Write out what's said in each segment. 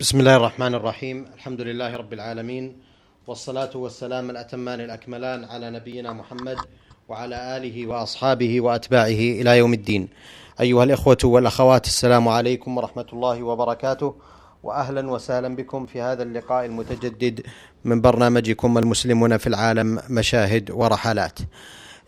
بسم الله الرحمن الرحيم. الحمد لله رب العالمين والصلاة والسلام الأتمان الأكملان على نبينا محمد وعلى آله وأصحابه وأتباعه إلى يوم الدين. أيها الإخوة والأخوات السلام عليكم ورحمة الله وبركاته وأهلا وسهلا بكم في هذا اللقاء المتجدد من برنامجكم المسلمون في العالم مشاهد ورحلات.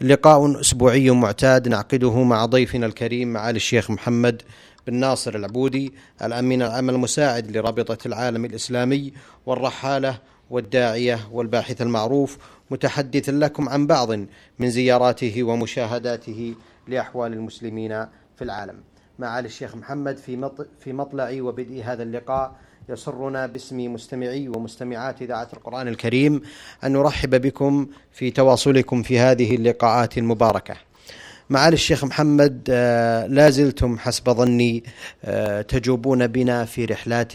لقاء أسبوعي معتاد نعقده مع ضيفنا الكريم معالي الشيخ محمد بن ناصر العبودي الأمين العام المساعد لرابطة العالم الإسلامي والرحالة والداعية والباحث المعروف متحدثا لكم عن بعض من زياراته ومشاهداته لأحوال المسلمين في العالم. معالي الشيخ محمد في في مطلع وبدء هذا اللقاء يسرنا باسم مستمعي ومستمعات إذاعة القرآن الكريم أن نرحب بكم في تواصلكم في هذه اللقاءات المباركة. معالي الشيخ محمد آه، لا زلتم حسب ظني آه، تجوبون بنا في رحلات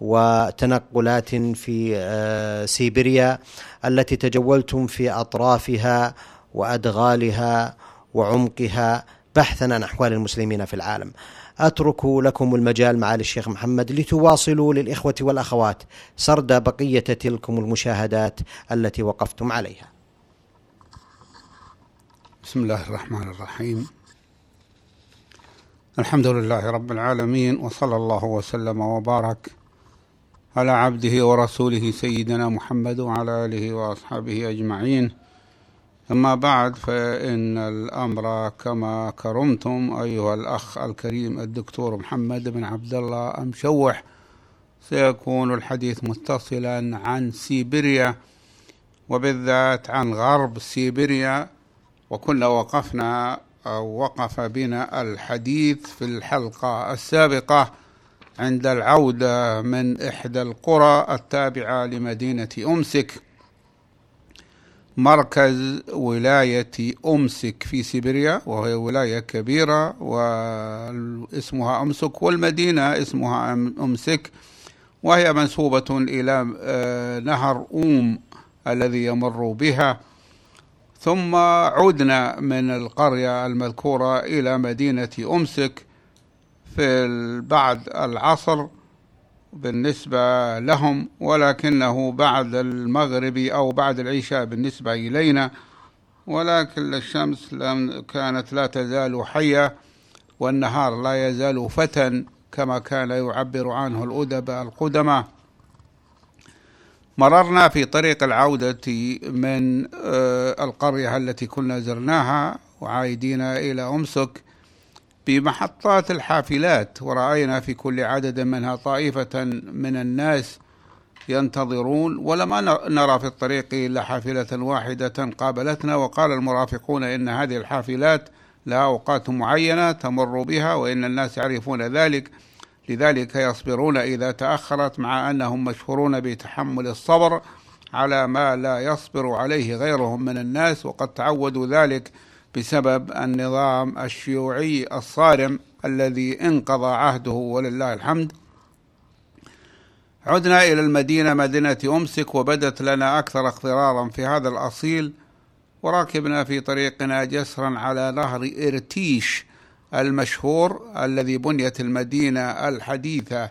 وتنقلات في آه، سيبيريا التي تجولتم في أطرافها وأدغالها وعمقها بحثا عن أحوال المسلمين في العالم. أترك لكم المجال معالي الشيخ محمد لتواصلوا للإخوة والأخوات سرد بقية تلكم المشاهدات التي وقفتم عليها. بسم الله الرحمن الرحيم. الحمد لله رب العالمين وصلى الله وسلم وبارك على عبده ورسوله سيدنا محمد وعلى آله وأصحابه أجمعين. أما بعد فإن الأمر كما كرمتم أيها الأخ الكريم الدكتور محمد بن عبد الله مشوح سيكون الحديث متصلا عن سيبيريا وبالذات عن غرب سيبيريا. وكنا وقفنا أو وقف بنا الحديث في الحلقة السابقة عند العودة من إحدى القرى التابعة لمدينة أمسك مركز ولاية أمسك في سيبيريا وهي ولاية كبيرة واسمها أمسك والمدينة اسمها أمسك وهي منسوبة إلى آه، نهر أوم الذي يمر بها. ثم عدنا من القرية المذكورة إلى مدينة أمسك في بعد العصر بالنسبة لهم ولكنه بعد المغرب أو بعد العشاء بالنسبة إلينا ولكن الشمس لم كانت لا تزال حية والنهار لا يزال فتى كما كان يعبر عنه الأدباء القدماء. مررنا في طريق العودة من آه، القرية التي كنا زرناها وعايدين إلى أمسك بمحطات الحافلات ورأينا في كل عدد منها طائفة من الناس ينتظرون ولم نرى في الطريق إلا حافلة واحدة قابلتنا وقال المرافقون إن هذه الحافلات لها أوقات معينة تمر بها وإن الناس يعرفون ذلك. لذلك يصبرون إذا تأخرت مع أنهم مشهورون بتحمل الصبر على ما لا يصبر عليه غيرهم من الناس وقد تعودوا ذلك بسبب النظام الشيوعي الصارم الذي انقضى عهده ولله الحمد. عدنا إلى المدينة مدينة أمسك وبدت لنا أكثر اقترارا في هذا الأصيل وركبنا في طريقنا جسرا على نهر إرتيش المشهور الذي بنيت المدينة الحديثة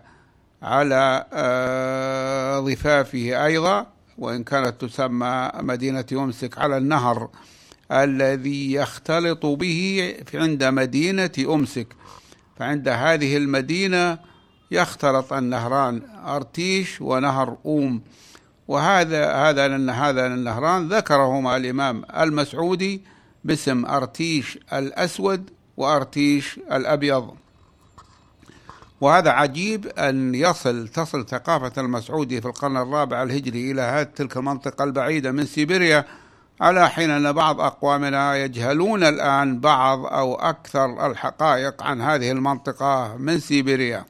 على آه، ضفافه أيضا وإن كانت تسمى مدينة يمسك على النهر الذي يختلط به عند مدينة أمسك فعند هذه المدينة يختلط النهران أرتيش ونهر أوم. وهذا هذا هذا النهران ذكرهما الإمام المسعودي باسم أرتيش الأسود وأرتيش الأبيض. وهذا عجيب أن يصل تصل ثقافة المسعودي في القرن الرابع الهجري إلى هذه تلك المنطقة البعيدة من سيبيريا على حين أن بعض أقوامنا يجهلون الآن بعض أو أكثر الحقائق عن هذه المنطقة من سيبيريا.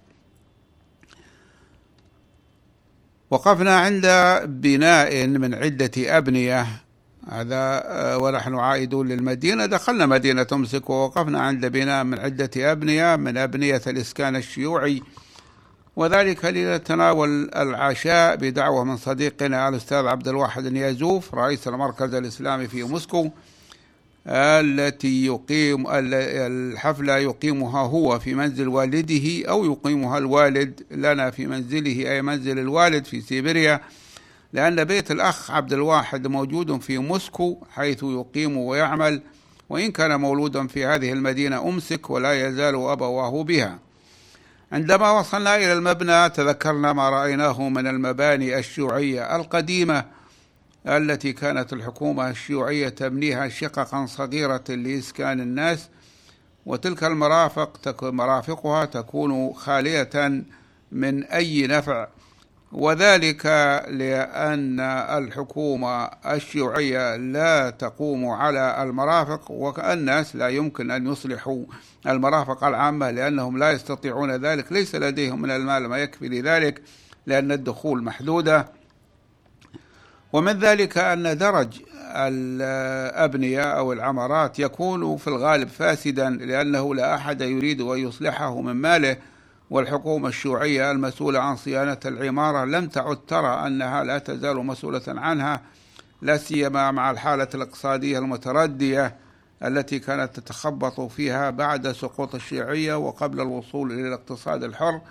وقفنا عند بناء من عدة أبنية هذا آه، ونحن عائدون للمدينة. دخلنا مدينة أمسك ووقفنا عند بناء من عدة أبنية من أبنية الإسكان الشيوعي. وذلك لنتناول العشاء بدعوة من صديقنا الأستاذ عبد الواحد اليازوف رئيس المركز الإسلامي في موسكو التي يقيم الحفلة يقيمها هو في منزل والده أو يقيمها الوالد لنا في منزله أي منزل الوالد في سيبيريا. لأن بيت الأخ عبد الواحد موجود في موسكو حيث يقيم ويعمل وإن كان مولودا في هذه المدينة أمسك ولا يزال أبواه بها. عندما وصلنا إلى المبنى تذكرنا ما رأيناه من المباني الشيوعية القديمة التي كانت الحكومة الشيوعية تبنيها شققا صغيرة لإسكان الناس وتلك المرافق تكون مرافقها تكون خالية من أي نفع. وذلك لأن الحكومة الشيوعية لا تقوم على المرافق والناس لا يمكن أن يصلحوا المرافق العامة لأنهم لا يستطيعون ذلك. ليس لديهم من المال ما يكفي لذلك لأن الدخول محدودة. ومن ذلك أن درج الأبنية أو العمارات يكون في الغالب فاسدا لأنه لا أحد يريد أن يصلحه من ماله. والحكومة الشيوعية المسؤولة عن صيانة العمارة لم تعد ترى أنها لا تزال مسؤولة عنها لا سيما مع الحالة الاقتصادية المتردية التي كانت تتخبط فيها بعد سقوط الشيوعية وقبل الوصول إلى الاقتصاد الحر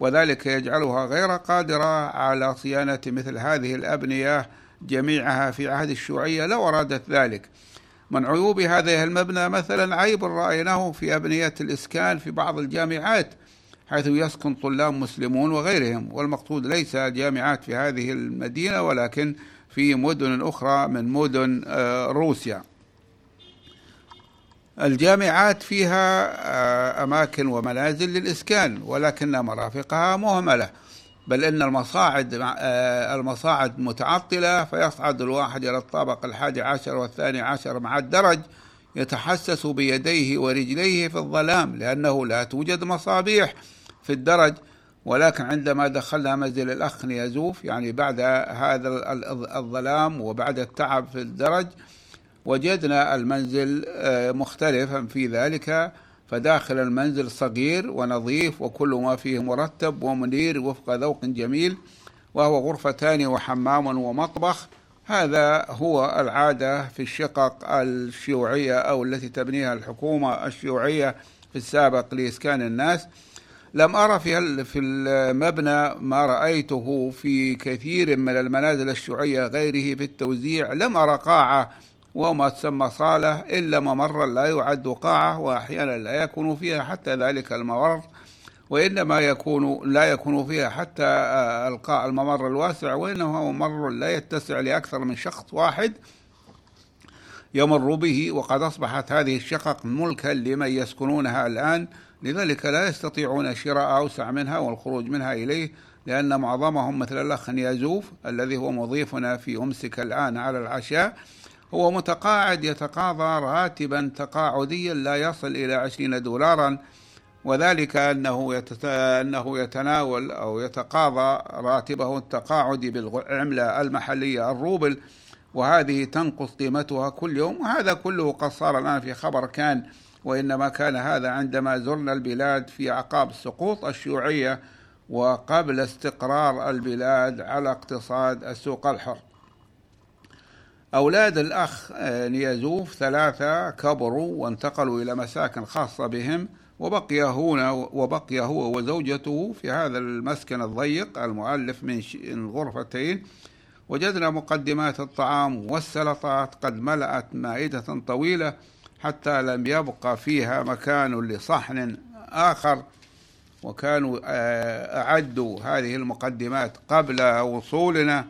وذلك يجعلها غير قادرة على صيانة مثل هذه الأبنية جميعها في عهد الشيوعية لو أرادت ذلك. من عيوب هذه المبنى مثلا عيب رأيناه في أبنية الإسكان في بعض الجامعات. حيث يسكن طلاب مسلمون وغيرهم والمقصود ليس جامعات في هذه المدينة ولكن في مدن أخرى من مدن آه، روسيا. الجامعات فيها آه، أماكن ومنازل للإسكان ولكن مرافقها مهملة. بل إن المصاعد آه، المصاعد متعطلة فيصعد الواحد إلى الطابق الحادي عشر والثاني عشر مع الدرج يتحسس بيديه ورجليه في الظلام لأنه لا توجد مصابيح. في الدرج ولكن عندما دخلنا منزل الأخ نيازوف يعني بعد هذا الظلام وبعد التعب في الدرج وجدنا المنزل آه، مختلفا في ذلك فداخل المنزل صغير ونظيف وكل ما فيه مرتب ومنير وفق ذوق جميل وهو غرفتان وحمام ومطبخ. هذا هو العادة في الشقق الشيوعية أو التي تبنيها الحكومة الشيوعية في السابق لإسكان الناس. لم أرى في في المبنى ما رأيته في كثير من المنازل الشيوعية غيره في التوزيع. لم أرى قاعة وما تسمى صالة إلا ممرا لا يعد قاعة وأحيانا لا يكون فيها حتى ذلك الممر وإنما يكون لا يكون فيها حتى القاع الممر الواسع وإنه ممر لا يتسع لأكثر من شخص واحد يمر به. وقد أصبحت هذه الشقق ملكا لمن يسكنونها الآن. لذلك لا يستطيعون شراء أوسع منها والخروج منها إليه لأن معظمهم مثل الأخ نيازوف الذي هو مضيفنا في أمسك الآن على العشاء هو متقاعد يتقاضى راتبا تقاعديا لا يصل إلى عشرين دولارا وذلك أنه, يتت... أنه يتناول أو يتقاضى راتبه التقاعدي بالعملة المحلية الروبل وهذه تنقص قيمتها كل يوم وهذا كله قد صار الآن في خبر كان وإنما كان هذا عندما زرنا البلاد في أعقاب سقوط الشيوعية وقبل استقرار البلاد على اقتصاد السوق الحر. أولاد الأخ آه، نيازوف ثلاثة كبروا وانتقلوا إلى مساكن خاصة بهم وبقي هنا وبقي هو وزوجته في هذا المسكن الضيق المؤلف من غرفتين. وجدنا مقدمات الطعام والسلطات قد ملأت مائدة طويلة حتى لم يبقى فيها مكان لصحن آخر وكانوا آه، أعدوا هذه المقدمات قبل وصولنا.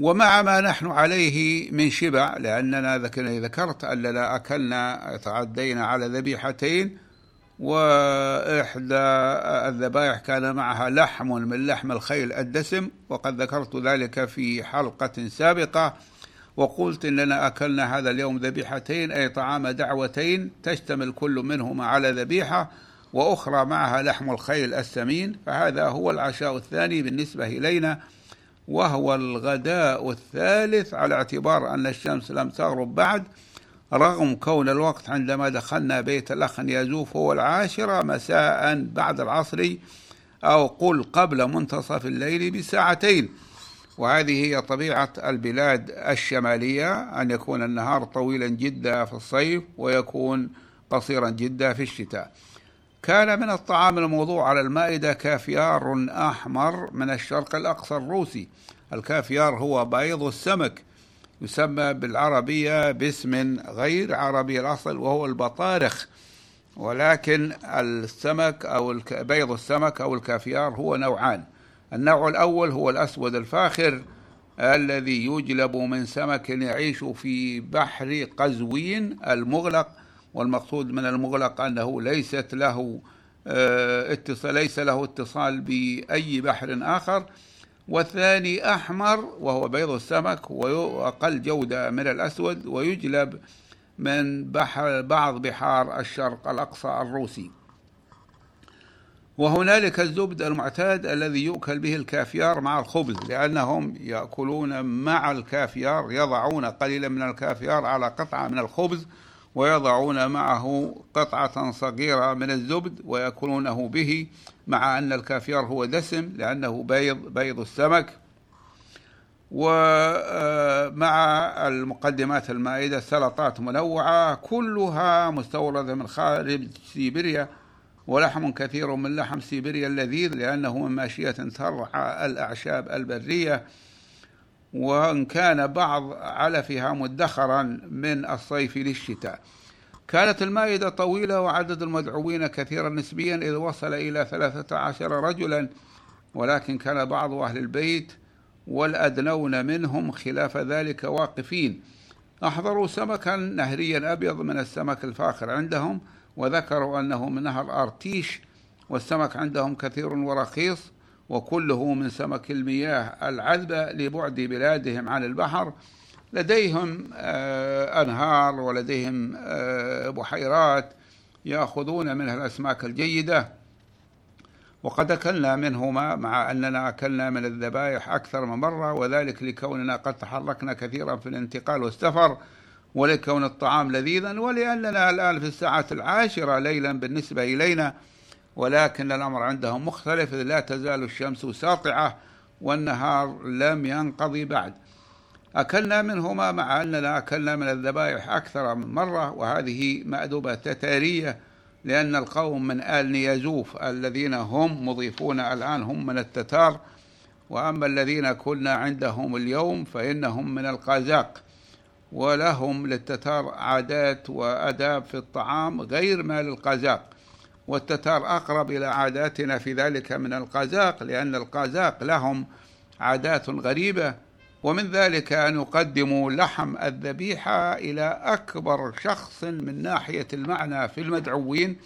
ومع ما نحن عليه من شبع لأننا ذكرت أننا أكلنا تعدينا على ذبيحتين وإحدى الذبائح كان معها لحم من لحم الخيل الدسم وقد ذكرت ذلك في حلقة سابقة. وقلت إننا أكلنا هذا اليوم ذبيحتين أي طعام دعوتين تشتمل كل منهما على ذبيحة وأخرى معها لحم الخيل السمين فهذا هو العشاء الثاني بالنسبة إلينا وهو الغداء الثالث على اعتبار أن الشمس لم تغرب بعد. رغم كون الوقت عندما دخلنا بيت الأخ يزوف هو العاشرة مساء بعد العصر أو قل قبل منتصف الليل بساعتين. وهذه هي طبيعة البلاد الشمالية أن يكون النهار طويلا جدا في الصيف ويكون قصيرا جدا في الشتاء. كان من الطعام الموضوع على المائدة كافيار أحمر من الشرق الأقصى الروسي. الكافيار هو بيض السمك يسمى بالعربية باسم غير عربي الأصل وهو البطارخ. ولكن السمك أو بيض السمك أو الكافيار هو نوعان. النوع الأول هو الأسود الفاخر الذي يجلب من سمك يعيش في بحر قزوين المغلق والمقصود من المغلق أنه ليست له آه، اتصال ليس له اتصال بأي بحر آخر. والثاني أحمر وهو بيض السمك وأقل جودة من الأسود ويجلب من بحر بعض بحار الشرق الأقصى الروسي. وهنالك الزبد المعتاد الذي يؤكل به الكافيار مع الخبز لأنهم يأكلون مع الكافيار يضعون قليلا من الكافيار على قطعة من الخبز ويضعون معه قطعة صغيرة من الزبد ويأكلونه به مع أن الكافيار هو دسم لأنه بيض بيض السمك. ومع المقدمات المائدة سلطات منوعة كلها مستوردة من خارج سيبيريا. ولحم كثير من لحم سيبيريا اللذيذ لأنه من ماشية ترعى الأعشاب البرية. وإن كان بعض علفها مدخرا من الصيف للشتاء. كانت المائدة طويلة وعدد المدعوين كثيرا نسبيا إذ وصل إلى ثلاثة عشر رجلا. ولكن كان بعض أهل البيت والأدنون منهم خلاف ذلك واقفين. أحضروا سمكا نهريا أبيض من السمك الفاخر عندهم. وذكروا أنه من نهر أرتيش والسمك عندهم كثير ورخيص وكله من سمك المياه العذبة لبعد بلادهم عن البحر. لديهم آه، أنهار ولديهم آه، بحيرات يأخذون منها الأسماك الجيدة. وقد أكلنا منهما مع أننا أكلنا من الذبائح أكثر من مرة وذلك لكوننا قد تحركنا كثيرا في الانتقال والسفر. ولكون الطعام لذيذا ولأننا الآن في الساعة العاشرة ليلا بالنسبة إلينا ولكن الأمر عندهم مختلف لا تزال الشمس ساطعة والنهار لم ينقضي بعد. أكلنا منهما مع أننا أكلنا من الذبائح أكثر من مرة وهذه مأدبة تتارية لأن القوم من آل نيازوف الذين هم مضيفون الآن هم من التتار وأما الذين كنا عندهم اليوم فإنهم من القازاق. ولهم للتتار عادات وأداب في الطعام غير ما للقازاق والتتار أقرب إلى عاداتنا في ذلك من القازاق لأن القازاق لهم عادات غريبة. ومن ذلك أن يقدموا لحم الذبيحة إلى أكبر شخص من ناحية المعنى في المدعوين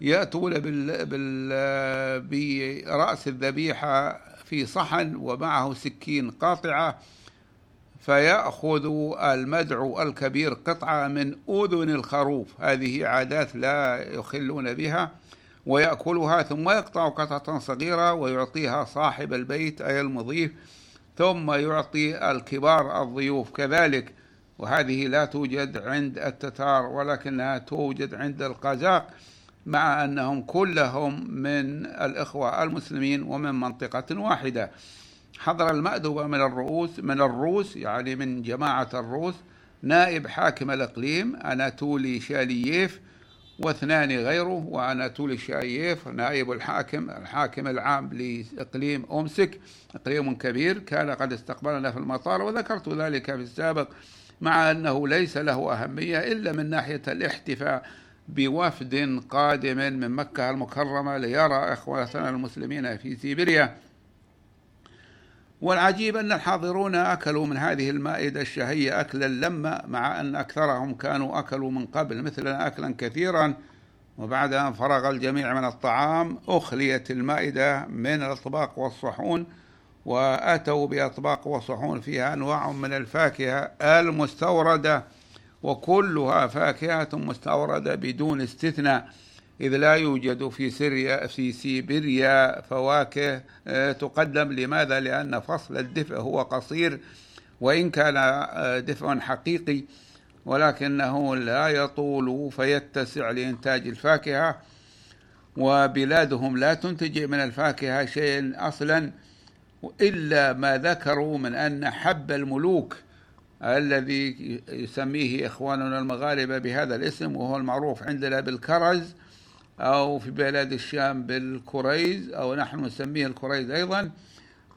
يأتون بال... بال... برأس الذبيحة في صحن ومعه سكين قاطعة فيأخذ المدعو الكبير قطعة من أذن الخروف. هذه عادات لا يخلون بها ويأكلها ثم يقطع قطعة صغيرة ويعطيها صاحب البيت أي المضيف ثم يعطي الكبار الضيوف. كذلك وهذه لا توجد عند التتار ولكنها توجد عند القزاق مع أنهم كلهم من الإخوة المسلمين ومن منطقة واحدة. حضر المأدبة من الرؤوس من الروس يعني من جماعة الروس نائب حاكم الإقليم أناتولي شالييف واثنان غيره وأناتولي شاييف نائب الحاكم الحاكم العام لإقليم أومسك إقليم كبير كان قد استقبلنا في المطار وذكرت ذلك في السابق مع أنه ليس له أهمية إلا من ناحية الاحتفاء بوفد قادم من مكة المكرمة ليرى إخواتنا المسلمين في سيبيريا. والعجيب أن الحاضرون أكلوا من هذه المائدة الشهية أكلا لما مع أن أكثرهم كانوا أكلوا من قبل مثلنا أكلا كثيرا وبعد أن فرغ الجميع من الطعام أخليت المائدة من الأطباق والصحون وأتوا بأطباق وصحون فيها أنواع من الفاكهة المستوردة وكلها فاكهة مستوردة بدون استثناء. إذ لا يوجد في سيريا في سيبيريا فواكه آه، تقدم لماذا؟ لأن فصل الدفء هو قصير وإن كان آه، دفء حقيقي ولكنه لا يطول فيتسع لإنتاج الفاكهة وبلادهم لا تنتج من الفاكهة شيء أصلا إلا ما ذكروا من أن حب الملوك الذي يسميه إخواننا المغاربة بهذا الاسم وهو المعروف عندنا بالكرز أو في بلاد الشام بالكريز أو نحن نسميه الكريز أيضا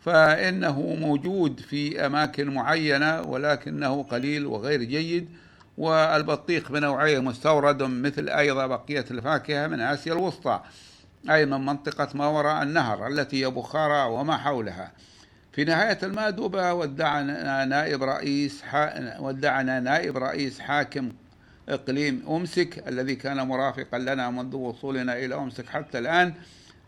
فإنه موجود في أماكن معينة ولكنه قليل وغير جيد والبطيخ بنوعيه مستورد مثل أيضا بقية الفاكهة من آسيا الوسطى أي من منطقة ما وراء النهر التي هي بخارى وما حولها. في نهاية المأدبة ودعنا نائب رئيس ودعنا نائب رئيس حاكم إقليم أمسك الذي كان مرافقا لنا منذ وصولنا إلى أمسك حتى الآن.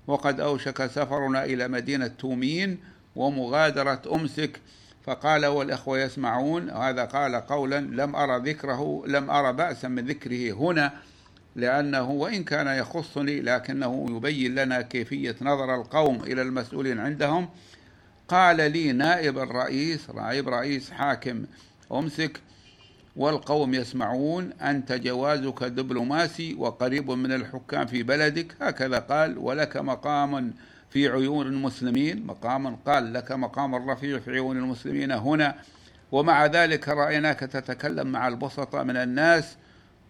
وقد أوشك سفرنا إلى مدينة تومين ومغادرة أمسك. فقال والإخوة يسمعون هذا قال قولا لم أرى ذكره لم أرى بأسا من ذكره هنا لأنه وإن كان يخصني لكنه يبين لنا كيفية نظر القوم إلى المسؤولين عندهم. قال لي نائب الرئيس نائب رئيس حاكم أمسك. والقوم يسمعون أنت جوازك دبلوماسي وقريب من الحكام في بلدك. هكذا قال ولك مقام في عيون المسلمين. مقام قال لك مقام الرفيع في عيون المسلمين هنا. ومع ذلك رأيناك تتكلم مع البسطة من الناس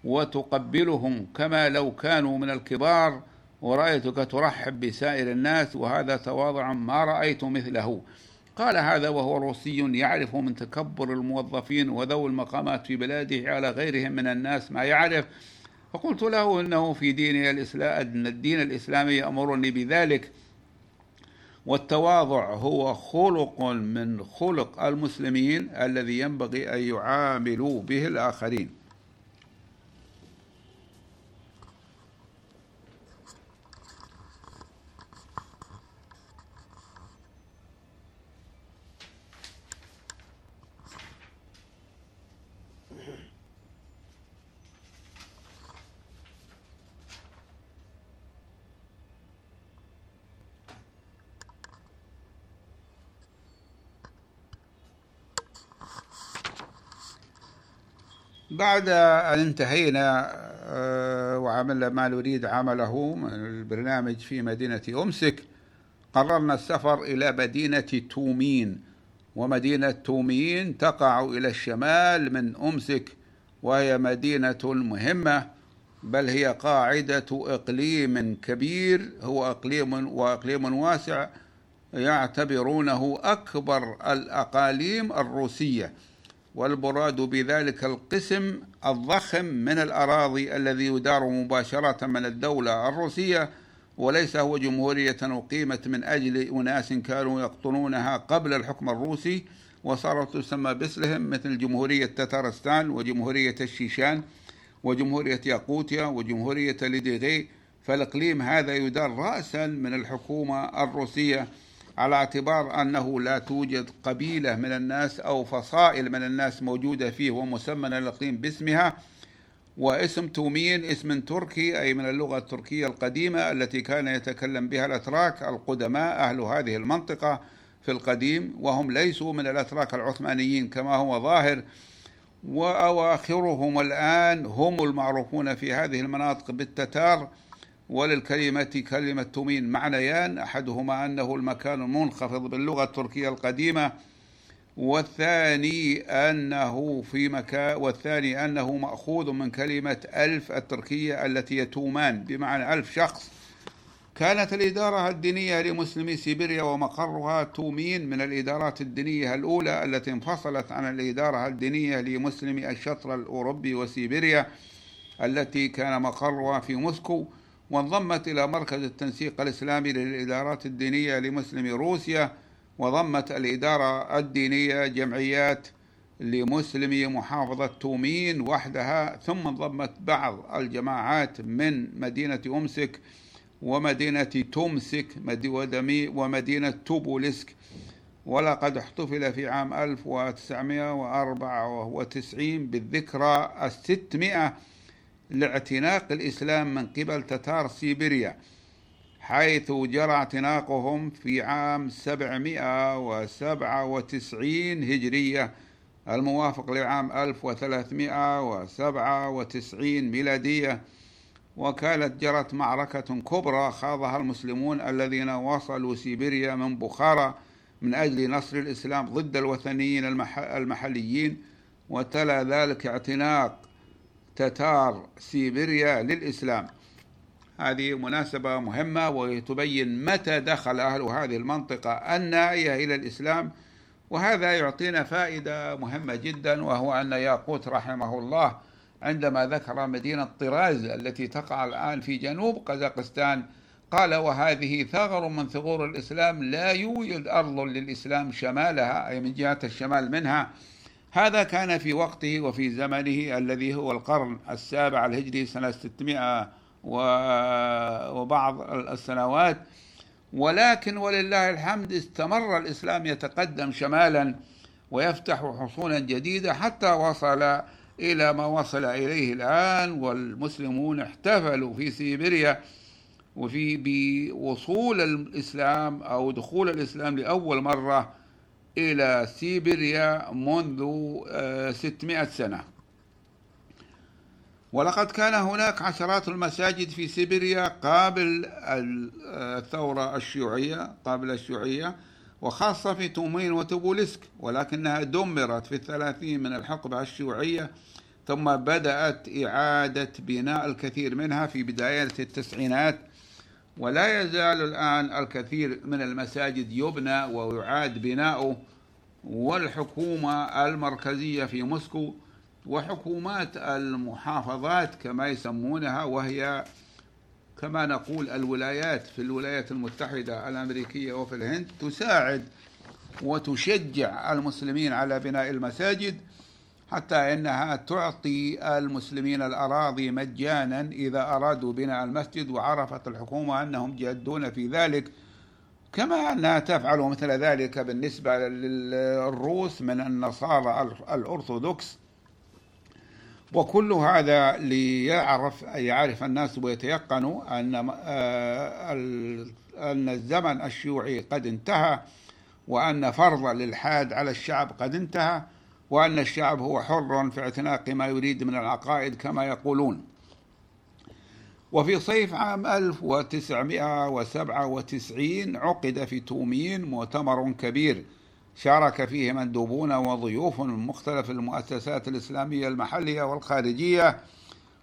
وتقبلهم كما لو كانوا من الكبار. ورأيتك ترحب بسائر الناس وهذا تواضع ما رأيت مثله. قال هذا وهو روسي يعرف من تكبر الموظفين وذوي المقامات في بلاده على غيرهم من الناس ما يعرف. فقلت له إنه في دين الإسلام الدين الإسلامي يأمرني بذلك. والتواضع هو خلق من خلق المسلمين الذي ينبغي أن يعاملوا به الآخرين. بعد أن انتهينا آه، وعملنا ما نريد عمله من البرنامج في مدينة أمسك قررنا السفر إلى مدينة تومين ومدينة تومين تقع إلى الشمال من أمسك وهي مدينة مهمة بل هي قاعدة إقليم كبير هو إقليم وإقليم واسع يعتبرونه أكبر الأقاليم الروسية. والمراد بذلك القسم الضخم من الأراضي الذي يدار مباشرة من الدولة الروسية وليس هو جمهورية أقيمت من أجل أناس كانوا يقطنونها قبل الحكم الروسي وصارت تسمى باسمهم مثل جمهورية تتارستان وجمهورية الشيشان وجمهورية ياقوتيا وجمهورية ليديغي. فالإقليم هذا يدار رأسا من الحكومة الروسية. على اعتبار أنه لا توجد قبيلة من الناس أو فصائل من الناس موجودة فيه ومسمى الإقليم باسمها واسم تومين اسم تركي أي من اللغة التركية القديمة التي كان يتكلم بها الأتراك القدماء أهل هذه المنطقة في القديم وهم ليسوا من الأتراك العثمانيين كما هو ظاهر. وأواخرهم الآن هم المعروفون في هذه المناطق بالتتار. وللكلمة كلمة تمين. معنيان أحدهما أنه المكان المنخفض باللغة التركية القديمة والثاني أنه في مكان والثاني أنه مأخوذ من كلمة ألف التركية التي هي تومان. بمعنى ألف شخص. كانت الإدارة الدينية لمسلمي سيبيريا ومقرها تومين من الإدارات الدينية الأولى التي انفصلت عن الإدارة الدينية لمسلمي الشطر الأوروبي وسيبيريا التي كان مقرها في موسكو. وانضمت إلى مركز التنسيق الإسلامي للإدارات الدينية لمسلمي روسيا وضمت الإدارة الدينية جمعيات لمسلمي محافظة تومين وحدها ثم انضمت بعض الجماعات من مدينة أمسك ومدينة تومسك ومدينة توبولسك ولقد احتفل في عام 1994 بالذكرى الستمائة لاعتناق الإسلام من قبل تتار سيبيريا حيث جرى اعتناقهم في عام 797 هجرية الموافق لعام 1397 ميلادية. وكانت جرت معركة كبرى خاضها المسلمون الذين وصلوا سيبيريا من بخارى من أجل نصر الإسلام ضد الوثنيين المحليين وتلا ذلك اعتناق تتار سيبيريا للإسلام. هذه مناسبة مهمة وتبين متى دخل أهل هذه المنطقة النائية إلى الإسلام وهذا يعطينا فائدة مهمة جدا وهو أن ياقوت رحمه الله عندما ذكر مدينة طراز التي تقع الآن في جنوب قزاقستان قال وهذه ثغر من ثغور الإسلام لا يوجد أرض للإسلام شمالها أي من جهة الشمال منها هذا كان في وقته وفي زمنه الذي هو القرن السابع الهجري سنة 600 وبعض السنوات. ولكن ولله الحمد استمر الإسلام يتقدم شمالا ويفتح حصولا جديدة حتى وصل إلى ما وصل إليه الآن. والمسلمون احتفلوا في سيبيريا وفي بوصول الإسلام أو دخول الإسلام لأول مرة إلى سيبيريا منذ 600 آه، سنة. ولقد كان هناك عشرات المساجد في سيبيريا قابل الثورة الشيوعية قابل الشيوعية وخاصة في تومين وتوبولسك ولكنها دمرت في الثلاثين من الحقبة الشيوعية ثم بدأت إعادة بناء الكثير منها في بداية التسعينات. ولا يزال الآن الكثير من المساجد يبنى ويعاد بناؤه والحكومة المركزية في موسكو وحكومات المحافظات كما يسمونها وهي كما نقول الولايات في الولايات المتحدة الأمريكية وفي الهند تساعد وتشجع المسلمين على بناء المساجد حتى إنها تعطي المسلمين الأراضي مجانا إذا أرادوا بناء المسجد وعرفت الحكومة أنهم جادون في ذلك. كما أنها تفعل مثل ذلك بالنسبة للروس من النصارى الأرثوذكس. وكل هذا ليعرف يعرف الناس ويتيقنوا أن آه، أن الزمن الشيوعي قد انتهى وأن فرض الالحاد على الشعب قد انتهى. وأن الشعب هو حر في اعتناق ما يريد من العقائد كما يقولون. وفي صيف عام 1997 عقد في تومين مؤتمر كبير شارك فيه مندوبون وضيوف من مختلف المؤسسات الإسلامية المحلية والخارجية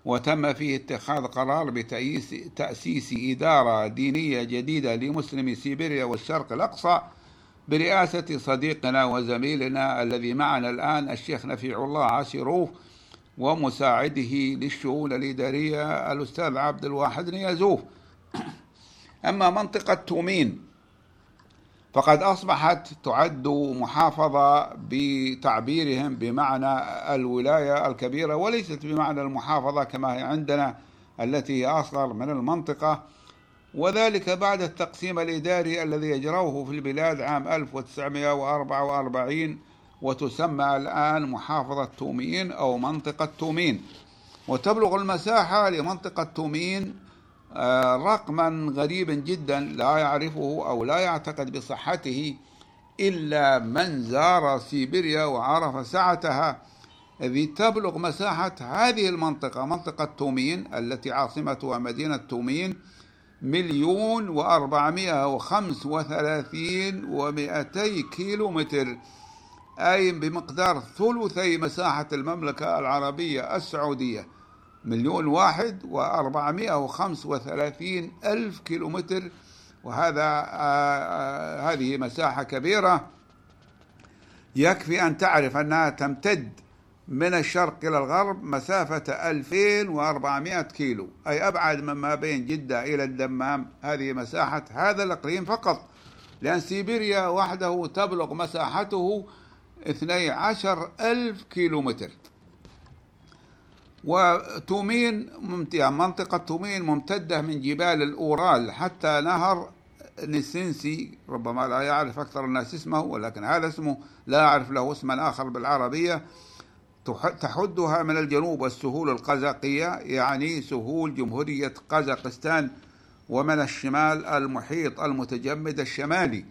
وتم فيه اتخاذ قرار بتأسيس إدارة دينية جديدة لمسلمي سيبيريا والشرق الأقصى برئاسة صديقنا وزميلنا الذي معنا الآن الشيخ نفيع الله عاشروف ومساعده للشؤون الإدارية الأستاذ عبد الواحد نيازوف. أما منطقة تومين فقد أصبحت تعد محافظة بتعبيرهم بمعنى الولاية الكبيرة وليست بمعنى المحافظة كما هي عندنا التي هي أصغر من المنطقة. وذلك بعد التقسيم الإداري الذي يجروه في البلاد عام 1944 وتسمى الآن محافظة تومين أو منطقة تومين وتبلغ المساحة لمنطقة تومين آه، رقما غريبا جدا لا يعرفه أو لا يعتقد بصحته إلا من زار سيبيريا وعرف سعتها الذي تبلغ مساحة هذه المنطقة منطقة تومين التي عاصمتها مدينة تومين مليون وأربعمائة وخمس وثلاثين ومئتي كيلو متر أي بمقدار ثلثي مساحة المملكة العربية السعودية. مليون واحد وأربعمائة وخمس وثلاثين ألف كيلو متر وهذا آه، آه، هذه مساحة كبيرة. يكفي أن تعرف أنها تمتد من الشرق إلى الغرب مسافة 2400 كيلو. أي أبعد من ما بين جدة إلى الدمام. هذه مساحة هذا الإقليم فقط. لأن سيبيريا وحده تبلغ مساحته 12 ألف كيلو متر وتومين منطقة تومين ممتدة من جبال الأورال حتى نهر نسنسي ربما لا يعرف أكثر الناس اسمه ولكن هذا اسمه لا أعرف له اسما آخر بالعربية. تحدها من الجنوب السهول القزاقية يعني سهول جمهورية قزاقستان ومن الشمال المحيط المتجمد الشمالي.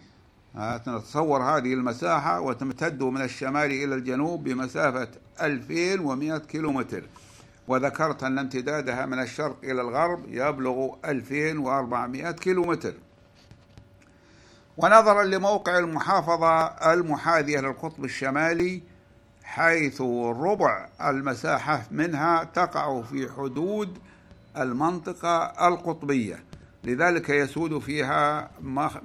نتصور هذه المساحة وتمتد من الشمال إلى الجنوب بمسافة 2100 كيلومتر. وذكرت أن امتدادها من الشرق إلى الغرب يبلغ 2400 كيلومتر. ونظرا لموقع المحافظة المحاذية للقطب الشمالي حيث ربع المساحة منها تقع في حدود المنطقة القطبية. لذلك يسود فيها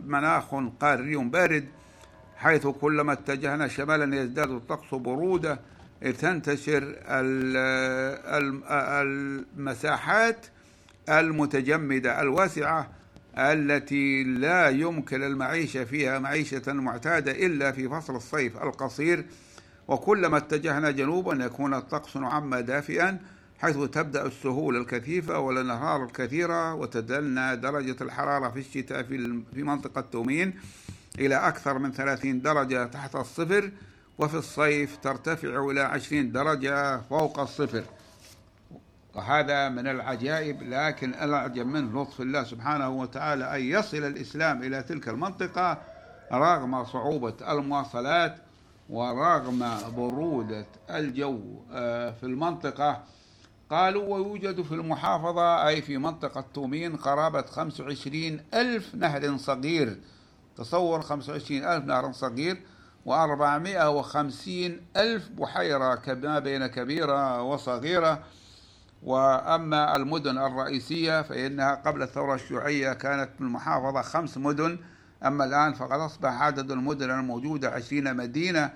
مناخ قاري بارد حيث كلما اتجهنا شمالا يزداد الطقس برودة تنتشر المساحات المتجمدة الواسعة التي لا يمكن المعيشة فيها معيشة معتادة إلا في فصل الصيف القصير. وكلما اتجهنا جنوبا يكون الطقس نوعا دافئا حيث تبدأ السهول الكثيفة والأنهار الكثيرة وتدنى درجة الحرارة في الشتاء في منطقة تومين إلى أكثر من 30 درجة تحت الصفر وفي الصيف ترتفع إلى 20 درجة فوق الصفر. وهذا من العجائب لكن الأعجب من لطف الله سبحانه وتعالى أن يصل الإسلام إلى تلك المنطقة رغم صعوبة المواصلات ورغم برودة الجو آه، في المنطقة قالوا ويوجد في المحافظة أي في منطقة تومين قرابة 25 ألف نهر صغير. تصور 25 ألف نهر صغير و450 ألف بحيرة ما بين كبيرة وصغيرة. وأما المدن الرئيسية فإنها قبل الثورة الشيوعية كانت في المحافظة خمس مدن. أما الآن فقد أصبح عدد المدن الموجودة عشرين مدينة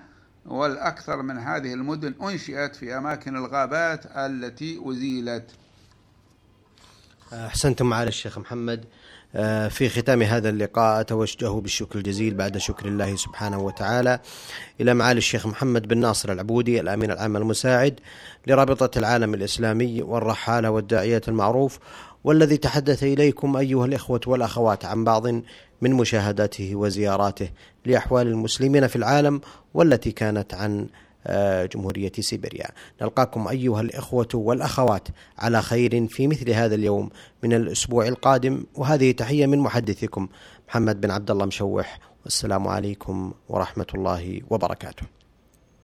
والأكثر من هذه المدن أنشئت في أماكن الغابات التي أزيلت. أحسنتم معالي الشيخ محمد. آه، في ختام هذا اللقاء أتوجه بالشكر الجزيل بعد شكر الله سبحانه وتعالى إلى معالي الشيخ محمد بن ناصر العبودي الأمين العام المساعد لرابطة العالم الإسلامي والرحالة والداعية المعروف والذي تحدث إليكم أيها الإخوة والأخوات عن بعض من مشاهداته وزياراته لأحوال المسلمين في العالم والتي كانت عن آه، جمهورية سيبيريا. نلقاكم أيها الإخوة والأخوات على خير في مثل هذا اليوم من الأسبوع القادم. وهذه تحية من محدثكم محمد بن عبد الله مشوح. والسلام عليكم ورحمة الله وبركاته.